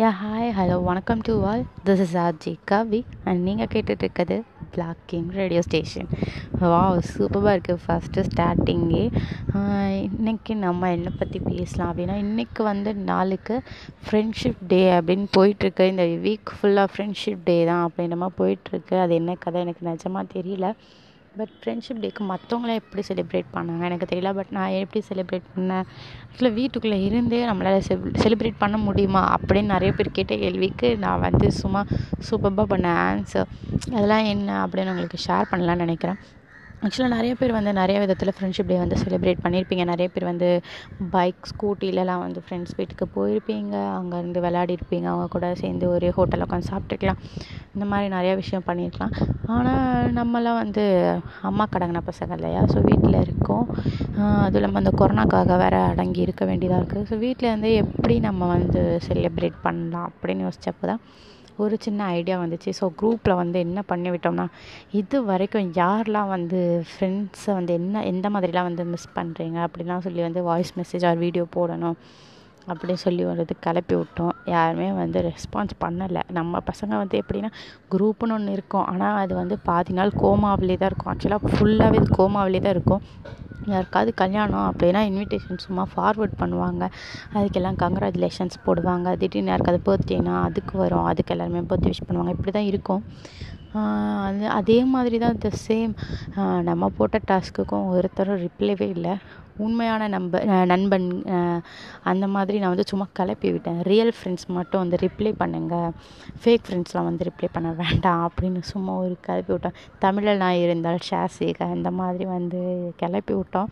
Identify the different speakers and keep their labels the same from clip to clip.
Speaker 1: யா hi hello வணக்கம் to all this is RG Kavi and நீங்கள் கேட்டுட்ருக்கிறது பிளாக் கிங் ரேடியோ ஸ்டேஷன் வா சூப்பராக இருக்குது ஃபஸ்ட்டு ஸ்டார்டிங்கே இன்றைக்கி நம்ம என்ன பற்றி பேசலாம் அப்படின்னா இன்றைக்கி வந்து நாளுக்கு ஃப்ரெண்ட்ஷிப் டே அப்படின்னு போயிட்டுருக்கு. இந்த வீக் ஃபுல்லாக ஃப்ரெண்ட்ஷிப் டே தான் அப்படின்ற மாதிரி போயிட்டுருக்கு. அது என்ன கதை எனக்கு நிஜமாக தெரியல. பட் ஃப்ரெண்ட்ஷிப் டேக்கு மற்றவங்களாம் எப்படி செலிப்ரேட் பண்ணாங்க? எனக்கு தெரியல பட் நான் எப்படி செலிப்ரேட் பண்ணேன்? ஆக்சுவலாக வீட்டுக்குள்ளே இருந்தே நம்மளால் செப் செலிப்ரேட் பண்ண முடியுமா? அப்படின்னு நிறைய பேர் கேட்ட கேள்விக்கு நான் வந்து சும்மா சூப்பராக பண்ண ஆன்சர் அதெல்லாம் என்ன அப்படின்னு உங்களுக்கு ஷேர் பண்ணலான்னு நினைக்கிறேன். ஆக்சுவலாக நிறைய பேர் வந்து நிறைய விதத்தில் ஃப்ரெண்ட்ஷிப் டே வந்து செலிப்ரேட் பண்ணியிருப்பீங்க நிறைய பேர் வந்து பைக் ஸ்கூட்டிலலாம் வந்து ஃப்ரெண்ட்ஸ் வீட்டுக்கு போயிருப்பீங்க. அங்கேருந்து விளையாடிருப்பீங்க அவங்க கூட சேர்ந்து ஒரு ஹோட்டலில் உட்காந்து சாப்பிட்டுருக்கலாம். இந்த மாதிரி நிறையா விஷயம் பண்ணியிருக்கலாம் ஆனால் நம்மளாம் வந்து அம்மா கடங்கின பசங்க இல்லையா? ஸோ வீட்டில் இருக்கோம். அதுவும் இல்லாமல் அந்த கொரோனாக்காக வேறு அடங்கி இருக்க வேண்டியதாக இருக்குது ஸோ வீட்டில் வந்து எப்படி நம்ம வந்து செலிப்ரேட் பண்ணலாம் அப்படின்னு யோசிச்சப்போ தான் ஒரு சின்ன ஐடியா வந்துச்சு. ஸோ குரூப்பில் வந்து என்ன பண்ணி விட்டோம்னா இது வரைக்கும் யாரெலாம் வந்து ஃப்ரெண்ட்ஸை வந்து என்ன எந்த மாதிரிலாம் வந்து மிஸ் பண்ணுறீங்க அப்படிலாம் சொல்லி வந்து வாய்ஸ் மெசேஜ் ஆர் வீடியோ போடணும் அப்படின்னு சொல்லி ஒரு இது கிளப்பி விட்டோம். யாருமே வந்து ரெஸ்பான்ஸ் பண்ணலை. நம்ம பசங்க வந்து எப்படின்னா குரூப்புன்னு ஒன்று இருக்கும். ஆனால் அது வந்து பாதி நாள் கோமாவிலே தான் இருக்கும் ஆக்சுவலாக ஃபுல்லாகவே கோமாவிலே தான் இருக்கும். யாருக்காவது கல்யாணம் அப்படின்னா இன்விடேஷன் சும்மா ஃபார்வர்ட் பண்ணுவாங்க. அதுக்கெல்லாம் கங்க்ராச்சுலேஷன்ஸ் போடுவாங்க. திடீர்னு யாருக்காவது பர்த்டேனா அதுக்கு வரும். அதுக்கு எல்லாருமே பர்த்டே விஷ் பண்ணுவாங்க. இப்படி தான் இருக்கும் அது அதே மாதிரி தான் த சேம் நம்ம போட்ட டாஸ்க்குக்கும் ஒருத்தரும் ரிப்ளைவே இல்லை. உண்மையான நம்ப நண்பன் அந்த மாதிரி நான் வந்து சும்மா கிளப்பி விட்டேன் ரியல் ஃப்ரெண்ட்ஸ் மட்டும் வந்து ரிப்ளை பண்ணுங்கள் ஃபேக் ஃப்ரெண்ட்ஸ்லாம் வந்து ரிப்ளை பண்ண வேண்டாம் அப்படின்னு சும்மா ஒரு கிளப்பி விட்டோம் தமிழில் நான் இருந்தால் ஷேர் செய்க. இந்த மாதிரி வந்து கிளப்பி விட்டோம்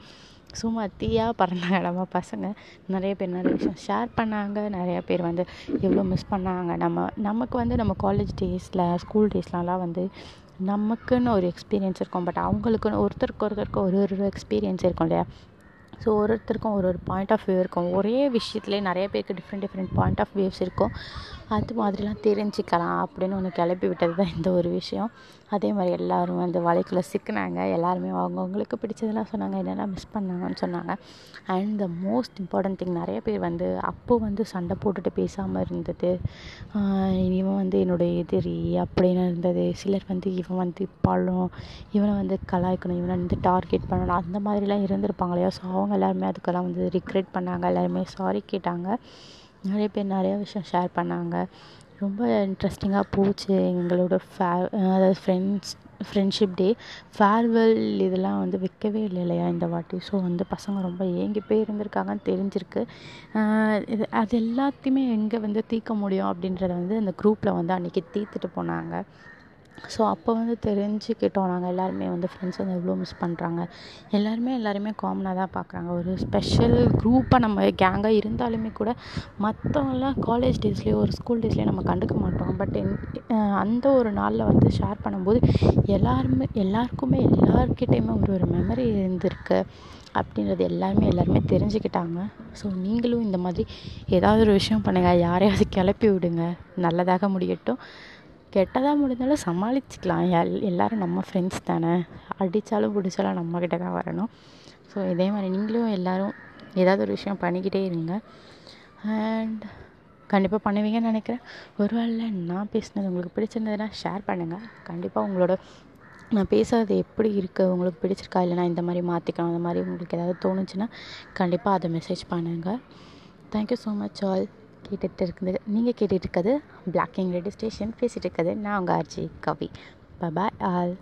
Speaker 1: சும்மா தீயாக பறந்தாங்க நம்ம பசங்க. நிறைய பேர் நிறைய விஷயம் ஷேர் பண்ணாங்க. நிறையா பேர் வந்து எவ்வளோ மிஸ் பண்ணாங்க. நம்ம நமக்கு வந்து நம்ம காலேஜ் டேஸில் ஸ்கூல் டேஸ்லலாம் வந்து நமக்குன்னு ஒரு எக்ஸ்பீரியன்ஸ் இருக்கும். பட் அவங்களுக்குன்னு ஒருத்தருக்கு ஒருத்தருக்கு ஒரு ஒரு எக்ஸ்பீரியன்ஸ் இருக்கும் இல்லையா? ஸோ ஒரு ஒருத்தருக்கும் ஒரு ஒரு பாயிண்ட் ஆஃப் வியூ இருக்கும். ஒரே விஷயத்துலேயே நிறைய பேருக்கு different different point of views இருக்கும். அது மாதிரிலாம் தெரிஞ்சுக்கலாம் அப்படின்னு ஒன்று கிளப்பி விட்டது தான் இந்த ஒரு விஷயம். அதே மாதிரி எல்லோரும் அந்த வலைக்குள்ளே சிக்கினாங்க. எல்லாருமே அவங்கவுங்களுக்கு பிடிச்சதெல்லாம் சொன்னாங்க. என்னென்ன மிஸ் பண்ணாங்கன்னு சொன்னாங்க. And the most important thing நிறைய பேர் வந்து அப்போ வந்து சண்டை போட்டுட்டு பேசாமல் இருந்தது. இவன் வந்து என்னுடைய எதிரி அப்படின்னு இருந்தது. சிலர் வந்து இவன் வந்து பழம் இவனை வந்து கலாய்க்கணும் இவனை வந்து டார்கெட் பண்ணணும் அந்த மாதிரிலாம் இருந்திருப்பாங்க இல்லையா? ஸோ அவங்க எல்லாருமே அதுக்கெல்லாம் வந்து ரிக்ரெட் பண்ணாங்க. எல்லாருமே சாரி கேட்டாங்க. நிறைய பேர் நிறைய விஷயம் ஷேர் பண்ணாங்க. ரொம்ப இன்ட்ரெஸ்டிங்காக போச்சு எங்களோட ஃபே அதாவது ஃப்ரெண்ட்ஸ் ஃப்ரெண்ட்ஷிப் டே ஃபேர்வெல் இதெல்லாம் வந்து வைக்கவே இல்லை இல்லையா இந்த வாட்டி? ஸோ வந்து பசங்க ரொம்ப ஏங்கி போய் இருந்திருக்காங்கன்னு தெரிஞ்சிருக்கு. இது அது எல்லாத்தையுமே எங்கே வந்து தீர்க்க முடியும் அப்படின்றத வந்து அந்த குரூப்பில் வந்து அன்றைக்கி தீர்த்துட்டு போனாங்க. ஸோ அப்போ வந்து தெரிஞ்சுக்கிட்டோம் நாங்கள் எல்லாருமே வந்து ஃப்ரெண்ட்ஸ் வந்து எவ்வளோ மிஸ் பண்ணுறாங்க எல்லாருமே எல்லாருமே காமனாக தான் பார்க்குறாங்க ஒரு ஸ்பெஷல் குரூப்பாக நம்ம கேங்காக இருந்தாலுமே கூட மற்றவங்களாம் காலேஜ் டேஸ்லேயோ ஒரு ஸ்கூல் டேஸ்லேயோ நம்ம கண்டுக்க மாட்டோம். பட் அந்த ஒரு நாளில் வந்து ஷேர் பண்ணும்போது எல்லாருமே எல்லாருக்குமே எல்லாருக்கிட்டேயுமே ஒரு ஒரு மெமரி இருந்திருக்கு அப்படின்றது எல்லாருமே எல்லாருமே தெரிஞ்சுக்கிட்டாங்க. ஸோ நீங்களும் இந்த மாதிரி ஏதாவது ஒரு விஷயம் பண்ணுங்கள் யாரையாவது கிளப்பி விடுங்க. நல்லதாக முடியட்டும். கெட்டதாக முடிஞ்சாலும் சமாளிச்சுக்கலாம். எல் எல்லோரும் நம்ம ஃப்ரெண்ட்ஸ் தானே. அடித்தாலும் பிடிச்சாலும் நம்மக்கிட்ட தான் வரணும். ஸோ இதே மாதிரி நீங்களும் எல்லோரும் ஏதாவது ஒரு விஷயம் பண்ணிக்கிட்டே இருங்க. அண்ட் கண்டிப்பாக பண்ணுவீங்கன்னு நினைக்கிறேன். ஒரு வேளை நான் பேசினது உங்களுக்கு பிடிச்சிருந்ததுன்னா ஷேர் பண்ணுங்கள் கண்டிப்பாக உங்களோட நான் பேசுறது எப்படி இருக்குது உங்களுக்கு பிடிச்சிருக்கா இல்லைனா இந்த மாதிரி மாற்றிக்கணும் அந்த மாதிரி உங்களுக்கு ஏதாவது தோணுச்சுன்னா கண்டிப்பாக அதை மெசேஜ் பண்ணுங்கள் தேங்க்யூ ஸோ மச் ஆல் கேட்டுட்டு இருக்குது நீங்கள் கேட்டுட்டு இருக்கிறது பிளாக்கிங் ரேடியோ ஸ்டேஷன் பேசிகிட்டு இருக்கிறது நான் உங்கள் ஆர்ஜி கவி. Bye bye all